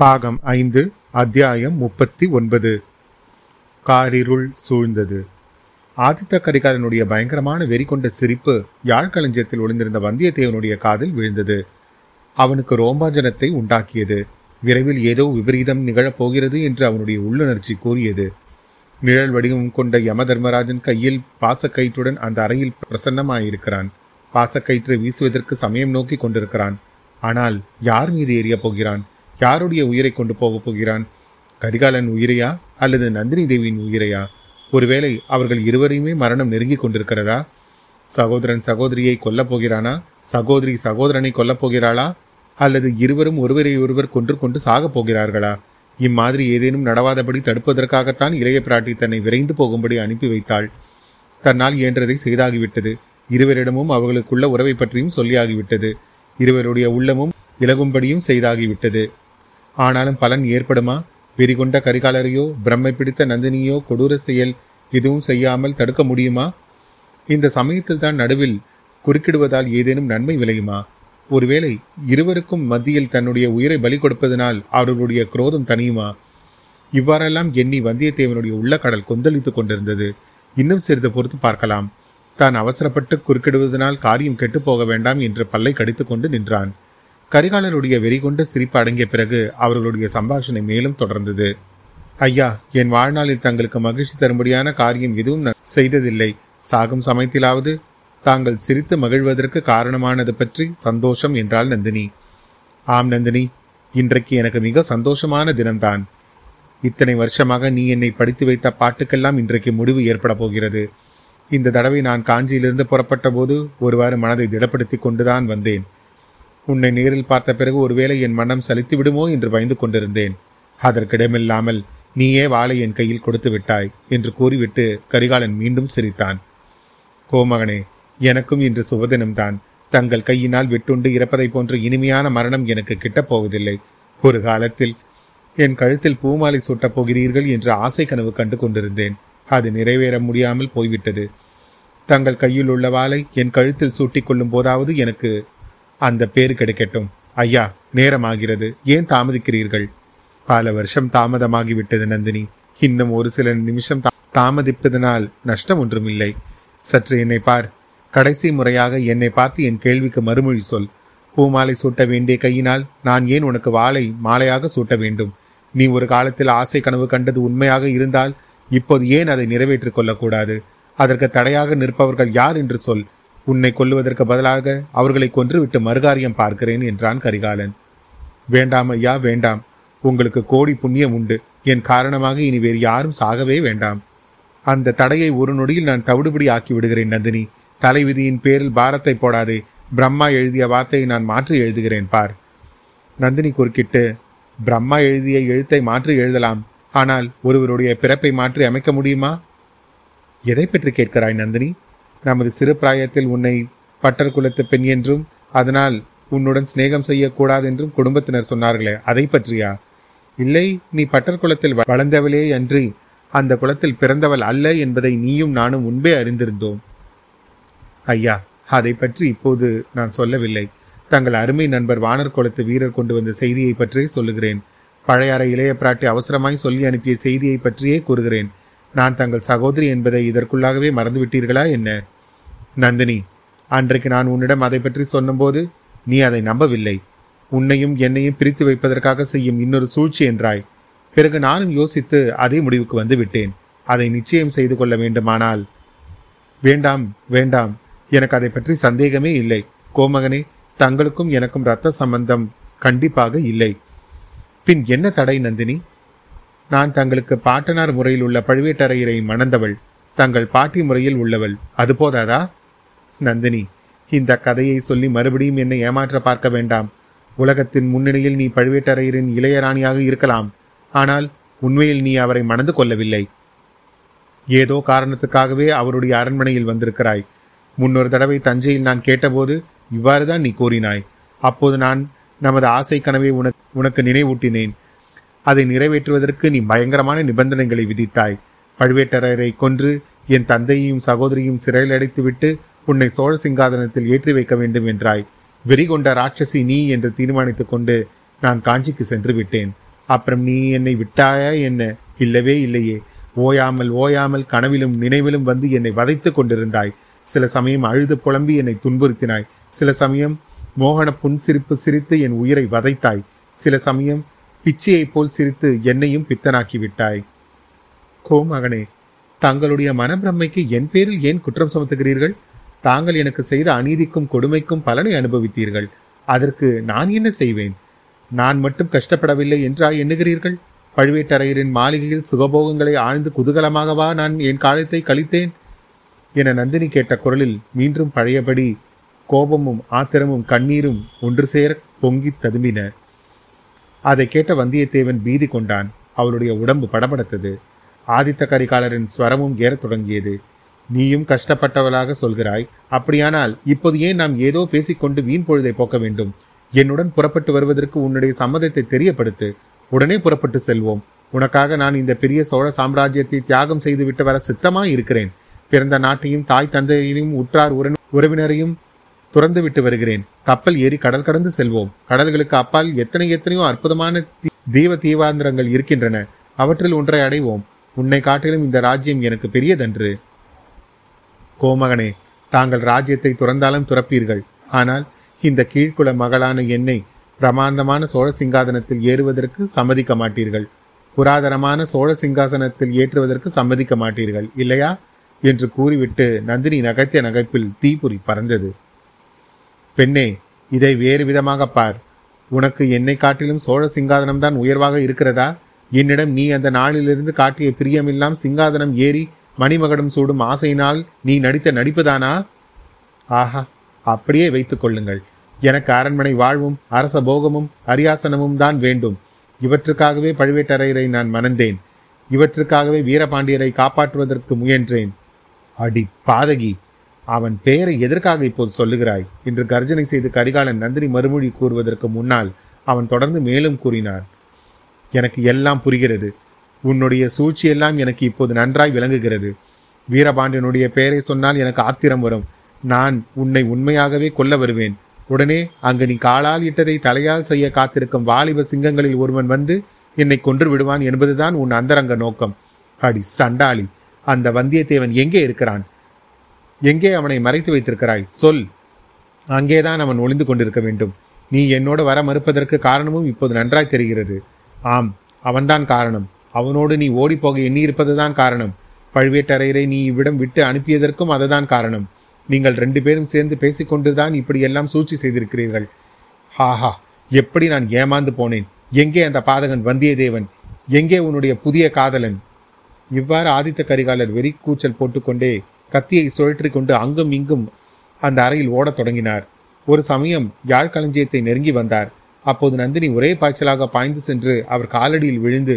பாகம் ஐந்து அத்தியாயம் முப்பத்தி ஒன்பது. காரிருள் சூழ்ந்தது. ஆதித்த கரிகாலனுடைய பயங்கரமான வெறி கொண்ட சிரிப்பு யாழ்களஞ்சியத்தில் ஒளிந்திருந்த வந்தியத்தேவனுடைய காதில் விழுந்தது. அவனுக்கு ரோமாஞ்சனத்தை உண்டாக்கியது. விரைவில் ஏதோ விபரீதம் நிகழப் போகிறது என்று அவனுடைய உள்ளுணர்ச்சி கூறியது. நிழல் வடிவம் கொண்ட யம தர்மராஜன் கையில் பாசக்கயிற்றுடன் அந்த அறையில் பிரசன்னமாயிருக்கிறான். பாசக்கயிற்றை வீசுவதற்கு சமயம் நோக்கி கொண்டிருக்கிறான். ஆனால் யார் மீது எரியப் போகிறான்? யாருடைய உயிரை கொண்டு போகப் போகிறான்? கரிகாலன் உயிரையா அல்லது நந்தினி தேவியின் உயிரையா? ஒருவேளை அவர்கள் இருவரையுமே மரணம் நெருங்கிக் கொண்டிருக்கிறதா? சகோதரன் சகோதரியை கொல்லப் போகிறானா? சகோதரி சகோதரனை கொல்லப் போகிறாளா? அல்லது இருவரும் ஒருவரை ஒருவர் கொன்று கொண்டு சாகப் போகிறார்களா? இம்மாதிரி ஏதேனும் நடவாதபடி தடுப்பதற்காகத்தான் இளைய பிராட்டி தன்னை விரைந்து போகும்படி அனுப்பி வைத்தாள். தன்னால் இயன்றதை செய்தாகிவிட்டது. இருவரிடமும் அவர்களுக்குள்ள உறவை பற்றியும் சொல்லியாகிவிட்டது. இருவருடைய உள்ளமும் இலகும்படியும் செய்தாகிவிட்டது. ஆனாலும் பலன் ஏற்படுமா? வெறிகொண்ட கரிகாலரையோ பிரம்மை பிடித்த நந்தினியோ கொடூர செயல் எதுவும் செய்யாமல் தடுக்க முடியுமா? இந்த சமயத்தில் தான் நடுவில் குறுக்கிடுவதால் ஏதேனும் நன்மை விளையுமா? ஒருவேளை இருவருக்கும் மத்தியில் தன்னுடைய உயிரை பலி கொடுப்பதனால் அவர்களுடைய குரோதம் தனியுமா இவ்வாறெல்லாம் எண்ணி வந்தியத்தேவனுடைய உள்ள கடல் கொந்தளித்துக் கொண்டிருந்தது. இன்னும் சிறிது பொறுத்து பார்க்கலாம். தான் அவசரப்பட்டு குறுக்கிடுவதனால் காரியம் கெட்டுப் போக வேண்டாம் என்று பல்லை கடித்துக்கொண்டு நின்றான். கரிகாலருடைய வெறிகொண்ட சிரிப்பு அடங்கிய பிறகு அவர்களுடைய சம்பாஷணை மேலும் தொடர்ந்தது. ஐயா என் வாழ்நாளில் தங்களுக்கு மகிழ்ச்சி தரும்படியான காரியம் எதுவும் நான் செய்ததில்லை. சாகும் சமயத்திலாவது தாங்கள் சிரித்து மகிழ்வதற்கு காரணமானது பற்றி சந்தோஷம் என்றாள் நந்தினி. ஆம் நந்தினி இன்றைக்கு எனக்கு மிக சந்தோஷமான தினம்தான். இத்தனை வருஷமாக நீ என்னை படித்து வைத்த பாட்டுக்கெல்லாம் இன்றைக்கு முடிவு ஏற்பட போகிறது. இந்த தடவை நான் காஞ்சியிலிருந்து புறப்பட்ட போது ஒருவாறு மனதை திடப்படுத்தி கொண்டுதான் வந்தேன். உன்னை நேரில் பார்த்த பிறகு ஒருவேளை என் மனம் சலித்து விடுமோ என்று பயந்து கொண்டிருந்தேன். அதற்கிடமில்லாமல் நீயே வாளை என் கையில் கொடுத்து விட்டாய் என்று கூறிவிட்டு கரிகாலன் மீண்டும் சிரித்தான். கோமகனே எனக்கும் இன்று சுபதினம்தான். தங்கள் கையினால் விட்டுண்டு இறப்பதை போன்ற இனிமையான மரணம் எனக்கு கிட்டப் போவதில்லை. ஒரு காலத்தில் என் கழுத்தில் பூமாலை சூட்டப் போகிறீர்கள் என்று ஆசை கனவு கண்டு கொண்டிருந்தேன். அது நிறைவேற முடியாமல் போய்விட்டது. தங்கள் கையில் உள்ள வாளை என் கழுத்தில் சூட்டிக் கொள்ளும் போதாவது எனக்கு அந்த பேர் கிடைக்கட்டும். ஐயா நேரமாகிறது. ஏன் தாமதிக்கிறீர்கள்? பல வருஷம் தாமதமாகிவிட்டது நந்தினி. இன்னும் ஒரு சில நிமிஷம் தாமதிப்பதனால் நஷ்டம் ஒன்றுமில்லை. சற்று என்னை பார். கடைசி முறையாக என்னை பார்த்து என் கேள்விக்கு மறுமொழி சொல். பூமாலை சூட்ட வேண்டிய கையினால் நான் ஏன் உனக்கு வாளை மாலையாக சூட்ட வேண்டும்? நீ ஒரு காலத்தில் ஆசை கனவு கண்டது உண்மையாக இருந்தால் இப்போது ஏன் அதை நிறைவேற்றிக் கொள்ளக்கூடாது? அதற்கு தடையாக நிற்பவர்கள் யார் என்று சொல். உன்னை கொல்லுவதற்கு பதிலாக அவர்களை கொன்றுவிட்டு மறுகாரியம் பார்க்கிறேன் என்றான் கரிகாலன். வேண்டாம் ஐயா வேண்டாம். உங்களுக்கு கோடி புண்ணியம் உண்டு. என் காரணமாக இனி வேறு யாரும் சாகவே வேண்டாம். அந்த தடையை ஒரு நொடியில் நான் தவிடுபடி ஆக்கி விடுகிறேன் நந்தினி. தலைவிதியின் பேரில் பாரத்தை போடாதே. பிரம்மா எழுதிய வார்த்தையை நான் மாற்றி எழுதுகிறேன் பார். நந்தினி குறுக்கிட்டு பிரம்மா எழுதிய எழுத்தை மாற்றி எழுதலாம். ஆனால் ஒருவருடைய பிறப்பை மாற்றி அமைக்க முடியுமா? எதை பற்றி கேட்கிறாய் நந்தினி? நமது சிறு பிராயத்தில் உன்னை பட்டர் குலத்து பெண் என்றும் அதனால் உன்னுடன் சிநேகம் செய்யக்கூடாது என்றும் குடும்பத்தினர் சொன்னார்களே அதை பற்றியா? இல்லை நீ பட்டர் குலத்தில் வளர்ந்தவளே அன்றி அந்த குலத்தில் பிறந்தவள் அல்ல என்பதை நீயும் நானும் முன்பே அறிந்திருந்தோம். ஐயா அதை பற்றி இப்போது நான் சொல்லவில்லை. தங்கள் அருமை நண்பர் வானர் குலத்து வீரர் கொண்டு வந்த செய்தியை பற்றியே சொல்லுகிறேன். பழையாற இளைய பிராட்டி அவசரமாய் சொல்லி அனுப்பிய செய்தியை பற்றியே கூறுகிறேன். நான் தங்கள் சகோதரி என்பதை இதற்குள்ளாகவே மறந்துவிட்டீர்களா என்ன? நந்தினி அன்றைக்கு நான் உன்னிடம் அதை பற்றி சொன்னபோது நீ அதை நம்பவில்லை. உன்னையும் என்னையும் பிரித்து வைப்பதற்காக செய்யும் இன்னொரு சூழ்ச்சி என்றாய். பிறகு நானும் யோசித்து அதே முடிவுக்கு வந்து விட்டேன். அதை நிச்சயம் செய்து கொள்ள வேண்டுமானால். வேண்டாம் வேண்டாம். எனக்கு அதை பற்றி சந்தேகமே இல்லை. கோமகனே தங்களுக்கும் எனக்கும் ரத்த சம்பந்தம் கண்டிப்பாக இல்லை. பின் என்ன தடை நந்தினி? நான் தங்களுக்கு பாட்டனார் முறையில் உள்ள பழுவேட்டரையரை மணந்தவள். தங்கள் பாட்டி முறையில் உள்ளவள். அது போதாதா? நந்தினி இந்த கதையை சொல்லி மறுபடியும் என்னை ஏமாற்ற பார்க்க வேண்டாம். உலகத்தின் முன்னணியில் நீ பழுவேட்டரையரின் இளையராணியாக இருக்கலாம். ஆனால் உண்மையில் நீ அவரை மணந்து கொள்ளவில்லை. ஏதோ காரணத்துக்காகவே அவருடைய அரண்மனையில் வந்திருக்கிறாய். முன்னொரு தடவை தஞ்சையில் நான் கேட்டபோது இவ்வாறுதான் நீ கூறினாய். அப்போது நான் நமது ஆசை கனவை உனக்கு உனக்கு நினைவூட்டினேன். அதை நிறைவேற்றுவதற்கு நீ பயங்கரமான நிபந்தனைகளை விதித்தாய். பழுவேட்டரையரை கொன்று என் தந்தையையும் சகோதரியும் சிறையில் அடைத்துவிட்டு உன்னை சோழ சிங்காதனத்தில் ஏற்றி வைக்க வேண்டும் என்றாய். வெறிகொண்ட ராட்சசி நீ என்று தீர்மானித்துக் கொண்டு நான் காஞ்சிக்கு சென்று விட்டேன். அப்புறம் நீ என்னை விட்டாயா என்ன? இல்லவே இல்லையே. ஓயாமல் ஓயாமல் கனவிலும் நினைவிலும் வந்து என்னை வதைத்து கொண்டிருந்தாய். சில சமயம் அழுது புலம்பி என்னை துன்புறுத்தினாய். சில சமயம் மோகன புன்சிரிப்பு சிரித்து என் உயிரை வதைத்தாய். சில சமயம் பிச்சையைப் போல் சிரித்து என்னையும் பித்தனாக்கி விட்டாய். கோமகனே தங்களுடைய மனப்பிரமைக்கு என் பேரில் ஏன் குற்றம் சுமத்துகிறீர்கள்? தாங்கள் எனக்கு செய்த அநீதிக்கும் கொடுமைக்கும் பலனை அனுபவித்தீர்கள். அதற்கு நான் என்ன செய்வேன்? நான் மட்டும் கஷ்டப்படவில்லை என்றா எண்ணுகிறீர்கள்? பழுவேட்டரையரின் மாளிகையில் சுகபோகங்களை ஆழ்ந்து குதூகலமாகவா நான் என் காலத்தை கழித்தேன்? என நந்தினி கேட்ட குரலில் மீண்டும் பழையபடி கோபமும் ஆத்திரமும் கண்ணீரும் ஒன்று சேர பொங்கி ததும்பின. அதை கேட்ட வந்தியத்தேவன் பீதி கொண்டான். அவளுடைய உடம்பு படபடத்தது. ஆதித்த கரிகாலரின் ஸ்வரமும் ஏறத் தொடங்கியது. நீயும் கஷ்டப்பட்டவளாக சொல்கிறாய். அப்படியானால் இப்போது ஏன் நாம் ஏதோ பேசிக்கொண்டு வீண் பொழுதை போக்க வேண்டும்? என்னுடன் புறப்பட்டு வருவதற்கு உன்னுடைய சம்மதத்தை தெரியப்படுத்து. உடனே புறப்பட்டு செல்வோம். உனக்காக நான் இந்த பெரிய சோழ சாம்ராஜ்யத்தை தியாகம் செய்துவிட்டு வர சித்தமாய் இருக்கிறேன். பிறந்த நாட்டையும் தாய் தந்தையையும் உற்றார் உறவினரையும் துறந்து விட்டு வருகிறேன். கப்பல் ஏறி கடல் கடந்து செல்வோம். கடல்களுக்கு அப்பால் எத்தனை எத்தனையோ அற்புதமான தீவ தீவாந்திரங்கள் இருக்கின்றன. அவற்றில் ஒன்றை அடைவோம். உன்னை காட்டிலும் இந்த ராஜ்யம் எனக்கு பெரியதன்று. கோமகனே தாங்கள் ராஜ்யத்தை துறந்தாலும் துறப்பீர்கள். ஆனால் இந்த கீழ்குல மகளான என்னை பிரமாண்டமான சோழ சிங்காதனத்தில் ஏறுவதற்கு சம்மதிக்க மாட்டீர்கள். புராதனமான சோழ சிங்காசனத்தில் ஏற்றுவதற்கு சம்மதிக்க மாட்டீர்கள் இல்லையா? என்று கூறிவிட்டு நந்தினி நகைத்த நகைப்பில் தீபுரி பறந்தது. பெண்ணே இதை வேறு விதமாக பார். உனக்கு என்னை காட்டிலும் சோழ சிங்காதனம் தான் உயர்வாக இருக்கிறதா? என்னிடம் நீ அந்த நாளிலிருந்து காட்டிய பிரியமெல்லாம் சிங்காதனம் ஏறி மணிமகடம் சூடும் ஆசையினால் நீ நடித்த நடிப்புதானா? ஆஹா அப்படியே வைத்துக் கொள்ளுங்கள். எனக்கு அரண்மனை வாழ்வும் அரச போகமும் அரியாசனமும் தான் வேண்டும். இவற்றுக்காகவே பழுவேட்டரையரை நான் மணந்தேன். இவற்றுக்காகவே வீரபாண்டியரை காப்பாற்றுவதற்கு முயன்றேன். அடி பாதகி அவன் பெயரை எதற்காக இப்போது சொல்லுகிறாய்? என்று கர்ஜனை செய்து கரிகாலன் நந்தினி மறுமொழி கூறுவதற்கு முன்னால் அவன் தொடர்ந்து மேலும் கூறினான். எனக்கு எல்லாம் புரிகிறது. உன்னுடைய சூழ்ச்சியெல்லாம் எனக்கு இப்போது நன்றாய் விளங்குகிறது. வீரபாண்டியனுடைய பெயரை சொன்னால் எனக்கு ஆத்திரம் வரும். நான் உன்னை உண்மையாகவே கொல்ல வருவேன். உடனே அங்கு நீ காலால் இட்டதை தலையால் செய்ய காத்திருக்கும் வாலிப சிங்கங்களில் ஒருவன் வந்து என்னை கொன்று விடுவான் என்பதுதான் உன் அந்தரங்க நோக்கம். அடி சண்டாளி அந்த வந்தியத்தேவன் எங்கே இருக்கிறான்? எங்கே அவனை மறைத்து வைத்திருக்கிறாய்? சொல். அங்கேதான் அவன் ஒளிந்து கொண்டிருக்க வேண்டும். நீ என்னோடு வர மறுப்பதற்கு காரணமும் இப்போது நன்றாய் தெரிகிறது. ஆம் அவன்தான் காரணம். அவனோடு நீ ஓடிப்போக எண்ணியிருப்பதுதான் காரணம். பழுவேட்டரையரை நீ இவ்விடம் விட்டு அனுப்பியதற்கும் அதுதான் காரணம். நீங்கள் ரெண்டு பேரும் சேர்ந்து பேசிக்கொண்டுதான் இப்படியெல்லாம் சூழ்ச்சி செய்திருக்கிறீர்கள். ஹாஹா எப்படி நான் ஏமாந்து போனேன். எங்கே அந்த பாதகன் வந்தியத்தேவன்? எங்கே உன்னுடைய புதிய காதலன்? இவ்வாறு ஆதித்த கரிகாலர் வெறி கூச்சல் போட்டுக்கொண்டே கத்தியை சுழற்றி கொண்டு அங்கும் இங்கும் அந்த அறையில் ஓடத் தொடங்கினார். ஒரு சமயம் யாழ் களஞ்சியத்தை நெருங்கி வந்தார். அப்போது நந்தினி ஒரே பாய்ச்சலாக பாய்ந்து சென்று அவர் காலடியில் விழுந்து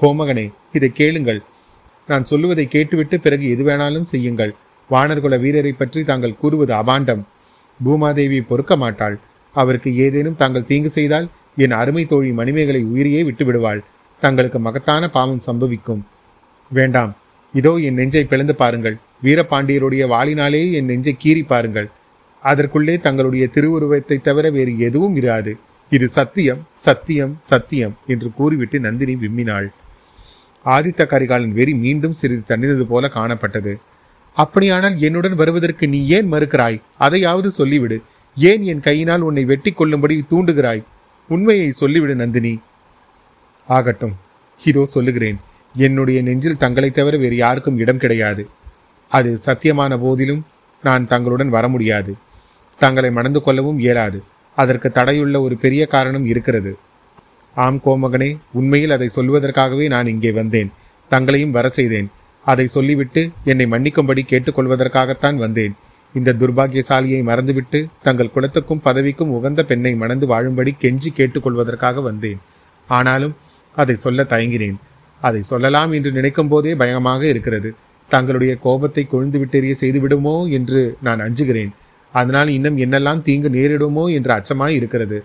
கோமகனே இதை கேளுங்கள். நான் சொல்லுவதை கேட்டுவிட்டு பிறகு எது வேணாலும் செய்யுங்கள். வானர்குல வீரரை பற்றி தாங்கள் கூறுவது அபாண்டம். பூமாதேவி பொறுக்க மாட்டாள். அவருக்கு ஏதேனும் தாங்கள் தீங்கு செய்தால் என் அருமை தோழி மணிமேகலை உயிரியே விட்டு விடுவாள் தங்களுக்கு மகத்தான பாவம் சம்பவிக்கும். வேண்டாம். இதோ என் நெஞ்சை பிளந்து பாருங்கள். வீரபாண்டியருடைய வாளினாலே என் நெஞ்சை கீறி பாருங்கள். அதற்குள்ளே தங்களுடைய திருவுருவத்தை தவிர வேறு எதுவும் இராது. இது சத்தியம் சத்தியம் சத்தியம் என்று கூறிவிட்டு நந்தினி விம்மினாள். ஆதித்த கரிகாலன் வெறி மீண்டும் சிறிது தணிந்தது போல காணப்பட்டது. அப்படியானால் என்னுடன் வருவதற்கு நீ ஏன் மறுக்கிறாய்? அதையாவது சொல்லிவிடு. ஏன் என் கையினால் உன்னை வெட்டி கொள்ளும்படி தூண்டுகிறாய்? உண்மையை சொல்லிவிடு நந்தினி. ஆகட்டும் இதோ சொல்லுகிறேன். என்னுடைய நெஞ்சில் தங்களை தவிர வேறு யாருக்கும் இடம் கிடையாது. அது சத்தியமான போதிலும் நான் தங்களுடன் வர முடியாது. தங்களை மணந்து கொள்ளவும் இயலாது. அதற்கு தடையுள்ள ஒரு பெரிய காரணம் இருக்கிறது. ஆம் கோமகனே உண்மையில் அதை சொல்வதற்காகவே நான் இங்கே வந்தேன். தங்களையும் வர செய்தேன் அதை சொல்லிவிட்டு என்னை மன்னிக்கும்படி கேட்டுக்கொள்வதற்காகத்தான் வந்தேன். இந்த துர்பாகியசாலியை மறந்துவிட்டு தங்கள் குலத்துக்கும் பதவிக்கும் உகந்த பெண்ணை மணந்து வாழும்படி கெஞ்சி கேட்டுக்கொள்வதற்காக வந்தேன். ஆனாலும் அதை சொல்ல தயங்கினேன். அதை சொல்லலாம் என்று நினைக்கும் போதே பயமாக இருக்கிறது. தங்களுடைய கோபத்தை கொழுந்து விட்டெறிய செய்துவிடுமோ என்று நான் அஞ்சுகிறேன். அதனால் இன்னும் என்னெல்லாம் தீங்கு நேரிடுமோ என்று அச்சமாய் இருக்கிறது.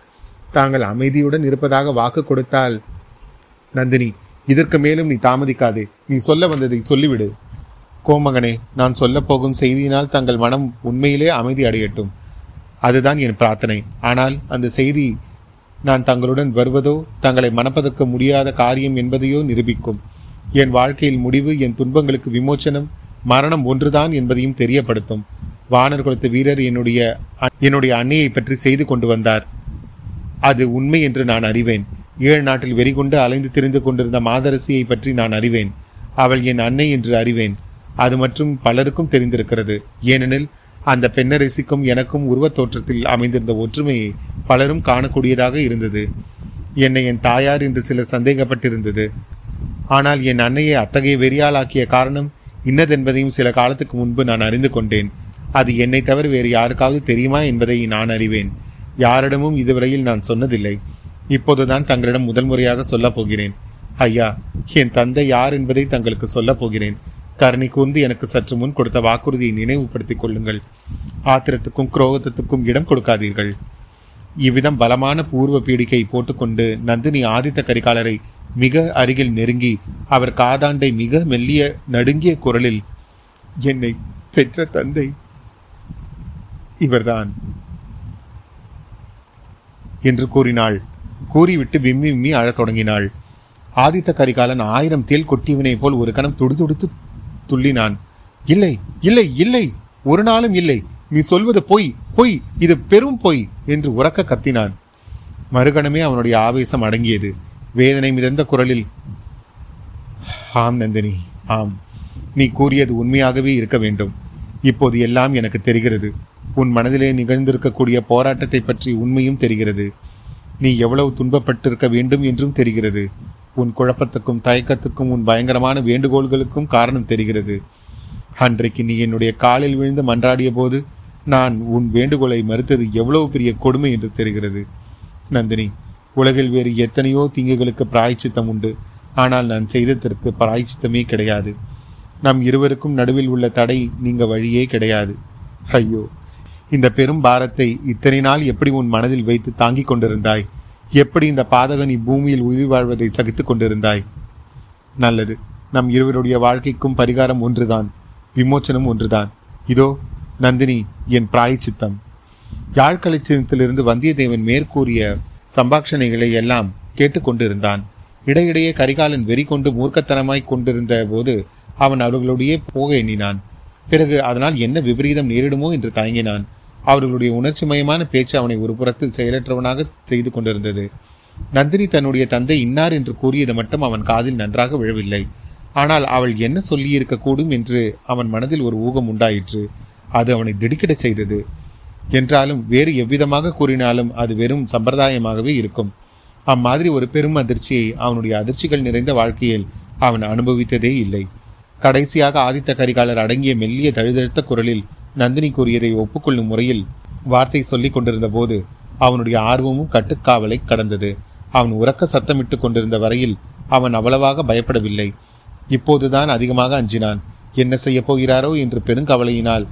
தாங்கள் அமைதியுடன் இருப்பதாக வாக்கு கொடுத்தால் நந்தினி இதற்கு மேலும் நீ தாமதிக்காதே. நீ சொல்ல வந்ததை சொல்லிவிடு. கோமகனே நான் சொல்லப்போகும் செய்தியினால் தங்கள் மனம் உண்மையிலே அமைதி அடையட்டும். அதுதான் என் பிரார்த்தனை. ஆனால் அந்த செய்தி நான் தங்களுடன் வருவதோ தங்களை மணப்பதற்கு முடியாத காரியம் என்பதையோ நிரூபிக்கும். என் வாழ்க்கையில் முடிவு என் துன்பங்களுக்கு விமோச்சனம் மரணம் ஒன்றுதான் என்பதையும் தெரியப்படுத்தும். வானர் குலத்து வீரர் என்னுடைய என்னுடைய அன்னையை பற்றி செய்து கொண்டு வந்தார். அது உண்மை என்று நான் அறிவேன். ஏழு நாட்டில் வெறிகொண்டு அலைந்து திரிந்து கொண்டிருந்த மாதரசியை பற்றி நான் அறிவேன். அவள் என் அன்னை என்று அறிவேன். அது மற்றும் பலருக்கும் தெரிந்திருக்கிறது. ஏனெனில் அந்த பெண்ணரசிக்கும் எனக்கும் உருவத் தோற்றத்தில் அமைந்திருந்த ஒற்றுமையை பலரும் காணக்கூடியதாக இருந்தது. என்னை என் தாயார் என்று சிலர் சந்தேகப்பட்டிருந்தது. ஆனால் என் அன்னையை அத்தகைய வெறியாளாக்கிய காரணம் இன்னதென்பதையும் சில காலத்துக்கு முன்பு நான் அறிந்து கொண்டேன். அது என்னை தவிர வேறு யாருக்காவது தெரியுமா என்பதை நான் அறிவேன். யாரிடமும் இதுவரையில் நான் சொன்னதில்லை. இப்போதுதான் தங்களிடம் முதல் முறையாக சொல்லப் போகிறேன். ஐயா என் தந்தை யார் என்பதை தங்களுக்கு சொல்லப் போகிறேன். கருணை கூர்ந்து எனக்கு சற்று முன் கொடுத்த வாக்குறுதியை நினைவுபடுத்திக் கொள்ளுங்கள். ஆத்திரத்துக்கும் குரோகத்துக்கும் இடம் கொடுக்காதீர்கள். இவ்விதம் பலமான பூர்வ பீடிக்கை போட்டுக்கொண்டு நந்தினி ஆதித்த கரிகாலரை மிக அருகில் நெருங்கி அவர் காதாண்டை மிக மெல்லிய நடுங்கிய குரலில் என்னை பெற்ற தந்தை இவர்தான். என்று கூறினாள். கூறிவிட்டு விம்மி விம்மி அழத் தொடங்கினாள். ஆதித்த கரிகாலன் ஆயிரம் தேல் கொட்டியவனை போல் ஒரு கணம் துடிதுடித்து துள்ளினான். இல்லை இல்லை இல்லை ஒரு நாளும் இல்லை. நீ சொல்வது பொய் பொய் இது பெரும் பொய் என்று உறக்க கத்தினான். மறுகணமே அவனுடைய ஆவேசம் அடங்கியது. வேதனை மிதந்த குரலில் ஆம் நந்தினி ஆம். நீ கூறியது உண்மையாகவே இருக்க வேண்டும். இப்போது எல்லாம் எனக்கு தெரிகிறது. உன் மனதிலே நிகழ்ந்திருக்கக்கூடிய போராட்டத்தை பற்றி உண்மையும் தெரிகிறது. நீ எவ்வளவு துன்பப்பட்டிருக்க வேண்டும் என்றும் தெரிகிறது. உன் குழப்பத்துக்கும் தயக்கத்துக்கும் உன் பயங்கரமான வேண்டுகோள்களுக்கும் காரணம் தெரிகிறது. அன்றைக்கு நீ என்னுடைய காலில் விழுந்து மன்றாடிய போது நான் உன் வேண்டுகோளை மறுத்தது எவ்வளவு பெரிய கொடுமை என்று தெரிகிறது. நந்தினி உலகில் வேறு எத்தனையோ தீங்குகளுக்கு பிராய்ச்சித்தம் உண்டு. ஆனால் நான் செய்ததற்கு பிராய்ச்சித்தமே கிடையாது. நம் இருவருக்கும் நடுவில் உள்ள தடை நீங்க வழியே கிடையாது. ஐயோ! இந்த பெரும் பாரத்தை இத்தனை நாள் எப்படி உன் மனதில் வைத்து தாங்கிக் கொண்டிருந்தாய்? எப்படி இந்த பாதகனி பூமியில் உயிர் வாழ்வதை சகித்துக் கொண்டிருந்தாய்? நல்லது. நம் இருவருடைய வாழ்க்கைக்கும் பரிகாரம் ஒன்றுதான். விமோச்சனம் ஒன்றுதான். இதோ நந்தினி என் பிராயச்சித்தம். யாழ்கலைச்சினத்திலிருந்து வந்தியத்தேவன் மேற்கூறிய சம்பாஷணைகளை எல்லாம் கேட்டுக்கொண்டிருந்தான் இடையிடையே கரிகாலன் வெறி கொண்டு மூர்க்கத்தனமாய் கொண்டிருந்த போது அவன் அவர்களுடைய போக எண்ணினான். பிறகு அதனால் என்ன விபரீதம் நேரிடுமோ என்று தயங்கினான். அவர்களுடைய உணர்ச்சிமயமான பேச்சு அவனை ஒரு புறத்தில் செயலற்றவனாக செய்து கொண்டிருந்தது. நந்தினி தன்னுடைய தந்தை இன்னார் என்று கூறியது மட்டும் அவன் காதில் நன்றாக விழவில்லை. ஆனால் அவள் என்ன சொல்லியிருக்கக்கூடும் என்று அவன் மனதில் ஒரு ஊகம் உண்டாயிற்று. அது அவனை திடுக்கிடச் செய்தது. என்றாலும் வேறு எவ்விதமாக கூறினாலும் அது வெறும் சம்பிரதாயமாகவே இருக்கும். அம்மாதிரி ஒரு பெரும் அதிர்ச்சியை அவனுடைய அதிர்ச்சிகள் நிறைந்த வாழ்க்கையில் அவன் அனுபவித்ததே இல்லை. கடைசியாக ஆதித்த கரிகாலர் அடங்கிய மெல்லிய தழுதழுத்த குரலில் நந்தினி கூறியதை ஒப்புக்கொள்ளும் முறையில் வார்த்தை சொல்லிக் கொண்டிருந்த போது அவனுடைய ஆர்வமும் கட்டுக்காவலை கடந்தது. அவன் உறக்க சத்தமிட்டு கொண்டிருந்த வரையில் அவன் அவ்வளவாக பயப்படவில்லை. இப்போதுதான் அதிகமாக அஞ்சினான். என்ன செய்ய போகிறாரோ? என்று பெருங்கவலையினால்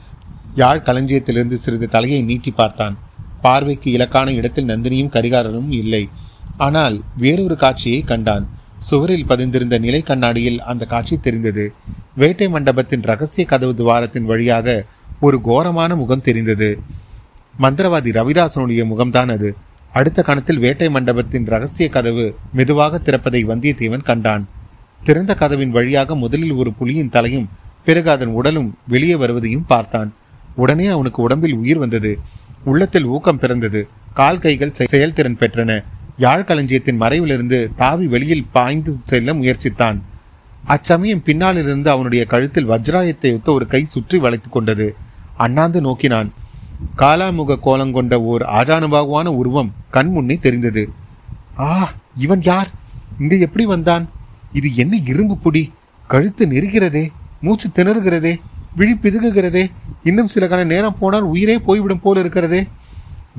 யாழ் களஞ்சியத்திலிருந்து சிறிது தலையை நீட்டி பார்த்தான். பார்வைக்கு இலக்கான இடத்தில் நந்தினியும் கரிகாரனும் இல்லை. ஆனால் வேறொரு காட்சியை கண்டான். சுவரில் பதிந்திருந்த நிலை கண்ணாடியில் அந்த காட்சி தெரிந்தது. வேட்டை மண்டபத்தின் ரகசிய கதவு துவாரத்தின் வழியாக ஒரு கோரமான முகம் தெரிந்தது. மந்திரவாதி ரவிதாசனுடைய முகம்தான் அது. அடுத்த கணத்தில் வேட்டை மண்டபத்தின் ரகசிய கதவு மெதுவாக திறப்பதை வந்தியத்தேவன் கண்டான். திறந்த கதவின் வழியாக முதலில் ஒரு புலியின் தலையும் பிறகு அதன் உடலும் வெளியே வருவதையும் பார்த்தான். உடனே அவனுக்கு உடம்பில் உயிர் வந்தது. உள்ளத்தில் ஊக்கம் பிறந்தது. கால் கைகள் செயல்திறன் பெற்றன. யாழ்களஞ்சியத்தின் மறைவிலிருந்து தாவி வெளியில் பாய்ந்து செல்ல முயற்சித்தான். அச்சமயம் பின்னாலிருந்து அவனுடைய கழுத்தில் வஜ்ராயத்தை ஒத்த ஒரு கை சுற்றி வளைத்துக் கொண்டது. அண்ணாந்து நோக்கினான். காலாமுக கோலங்கொண்ட ஓர் ஆஜானுபாகுவான உருவம் கண் முன்னே தெரிந்தது. ஆ இவன் யார்? இங்கே எப்படி வந்தான்? இது என்ன இரும்பு புடி? கழுத்து நெருகிறதே மூச்சு திணறுகிறதே விழி பிதுகுகிறதே இன்னும் சில கண நேரம் போனால் உயிரே போய்விடும் போல் இருக்கிறதே?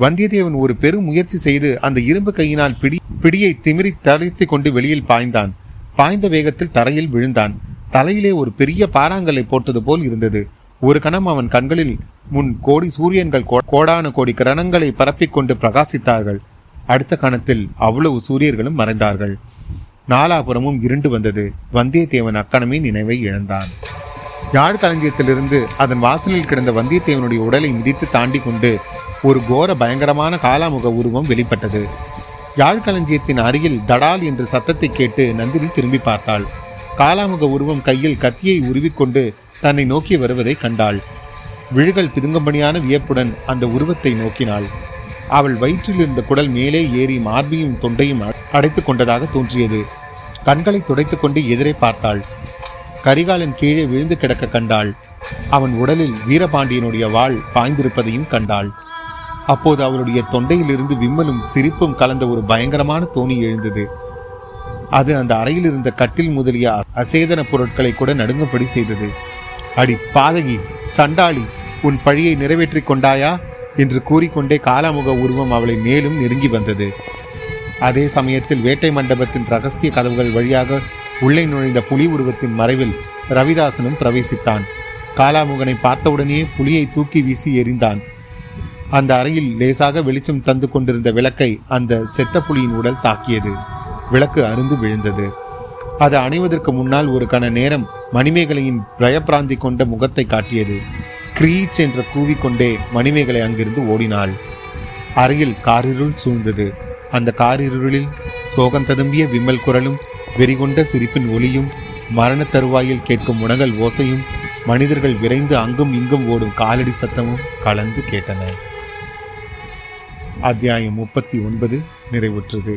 வந்தியத்தேவன் ஒரு பெரும் முயற்சி செய்து அந்த இரும்பு கையினால் பிடி பிடியை திமிரி தளித்து கொண்டு வெளியில் பாய்ந்தான். பாய்ந்த வேகத்தில் தரையில் விழுந்தான். தலையிலே ஒரு பெரிய பாறாங்கல்லை போட்டது போல் இருந்தது. ஒரு கணம் அவன் கண்களில் முன் கோடி சூரியன்கள் கோடான கோடி கிரணங்களை பரப்பிக்கொண்டு பிரகாசித்தார்கள். அடுத்த கணத்தில் அவ்வளவு சூரியர்களும் மறைந்தார்கள். நாலாபுரமும் இருண்டு வந்தது. வந்தியத்தேவன் அக்கணமே நினைவை இழந்தான். யாழ் களஞ்சியத்திலிருந்து அதன் வாசலில் கிடந்த வந்தியத்தேவனுடைய உடலை மிதித்து தாண்டி கொண்டு ஒரு கோர பயங்கரமான காலாமுக உருவம் வெளிப்பட்டது. யாழ்களஞ்சியத்தின் அருகில் தடால் என்று சத்தத்தை கேட்டு நந்தினி திரும்பி பார்த்தாள். காலாமுக உருவம் கையில் கத்தியை உருவிக்கொண்டு தன்னை நோக்கி வருவதை கண்டாள். விழுகள் பிதுங்கும்படியான வியப்புடன் அந்த உருவத்தை நோக்கினாள். அவள் வயிற்றில் இருந்த குடல் மேலே ஏறி மார்பையும் தொண்டையும் அடைத்துக் கொண்டதாக தோன்றியது. கண்களை துடைத்துக்கொண்டு எதிரே பார்த்தாள். கரிகாலன் கீழே விழுந்து கிடக்க கண்டாள். அவன் உடலில் வீரபாண்டியனுடைய வாள் பாய்ந்திருப்பதையும் கண்டாள். அப்போது அவளுடைய தொண்டையிலிருந்து விம்மலும் சிரிப்பும் கலந்த ஒரு பயங்கரமான தோணி எழுந்தது. அது அந்த அறையில் இருந்த கட்டில் முதலிய அசேதன பொருட்களை கூட நடுங்கும்படி செய்தது. அடி பாதகி சண்டாளி உன் பழியை நிறைவேற்றிக் கொண்டாயா? என்று கூறிக்கொண்டே காலாமுக உருவம் அவளை மேலும் நெருங்கி வந்தது. அதே சமயத்தில் வேட்டை மண்டபத்தின் ரகசிய கதவுகள் வழியாக உள்ளே நுழைந்த புலி உருவத்தின் மறைவில் ரவிதாசனும் பிரவேசித்தான். காலாமுகனை பார்த்தவுடனே புலியை தூக்கி வீசி எறிந்தான். அந்த அறையில் லேசாக வெளிச்சம் தந்து கொண்டிருந்த விளக்கை அந்த செத்த புலியின் உடல் தாக்கியது. விளக்கு அருந்து விழுந்தது. அது அணிவதற்கு முன்னால் ஒரு கண நேரம் மணிமேகலையின் பிரயப்பிராந்தி கொண்ட முகத்தை காட்டியது. கிரீச் என்று கூவிக்கொண்டே மணிமேகலை அங்கிருந்து ஓடினாள். அறையில் காரிருள் சூழ்ந்தது. அந்த காரிருளில் சோகம் ததும்பிய விம்மல் குரலும் வெறிகொண்ட சிரிப்பின் ஒளியும் மரண தருவாயில் கேட்கும் உணகல் ஓசையும் மனிதர்கள் விரைந்து அங்கும் இங்கும் ஓடும் காலடி சத்தமும் கலந்து கேட்டன. அத்தியாயம் முப்பத்தி ஒன்பது நிறைவுற்றது.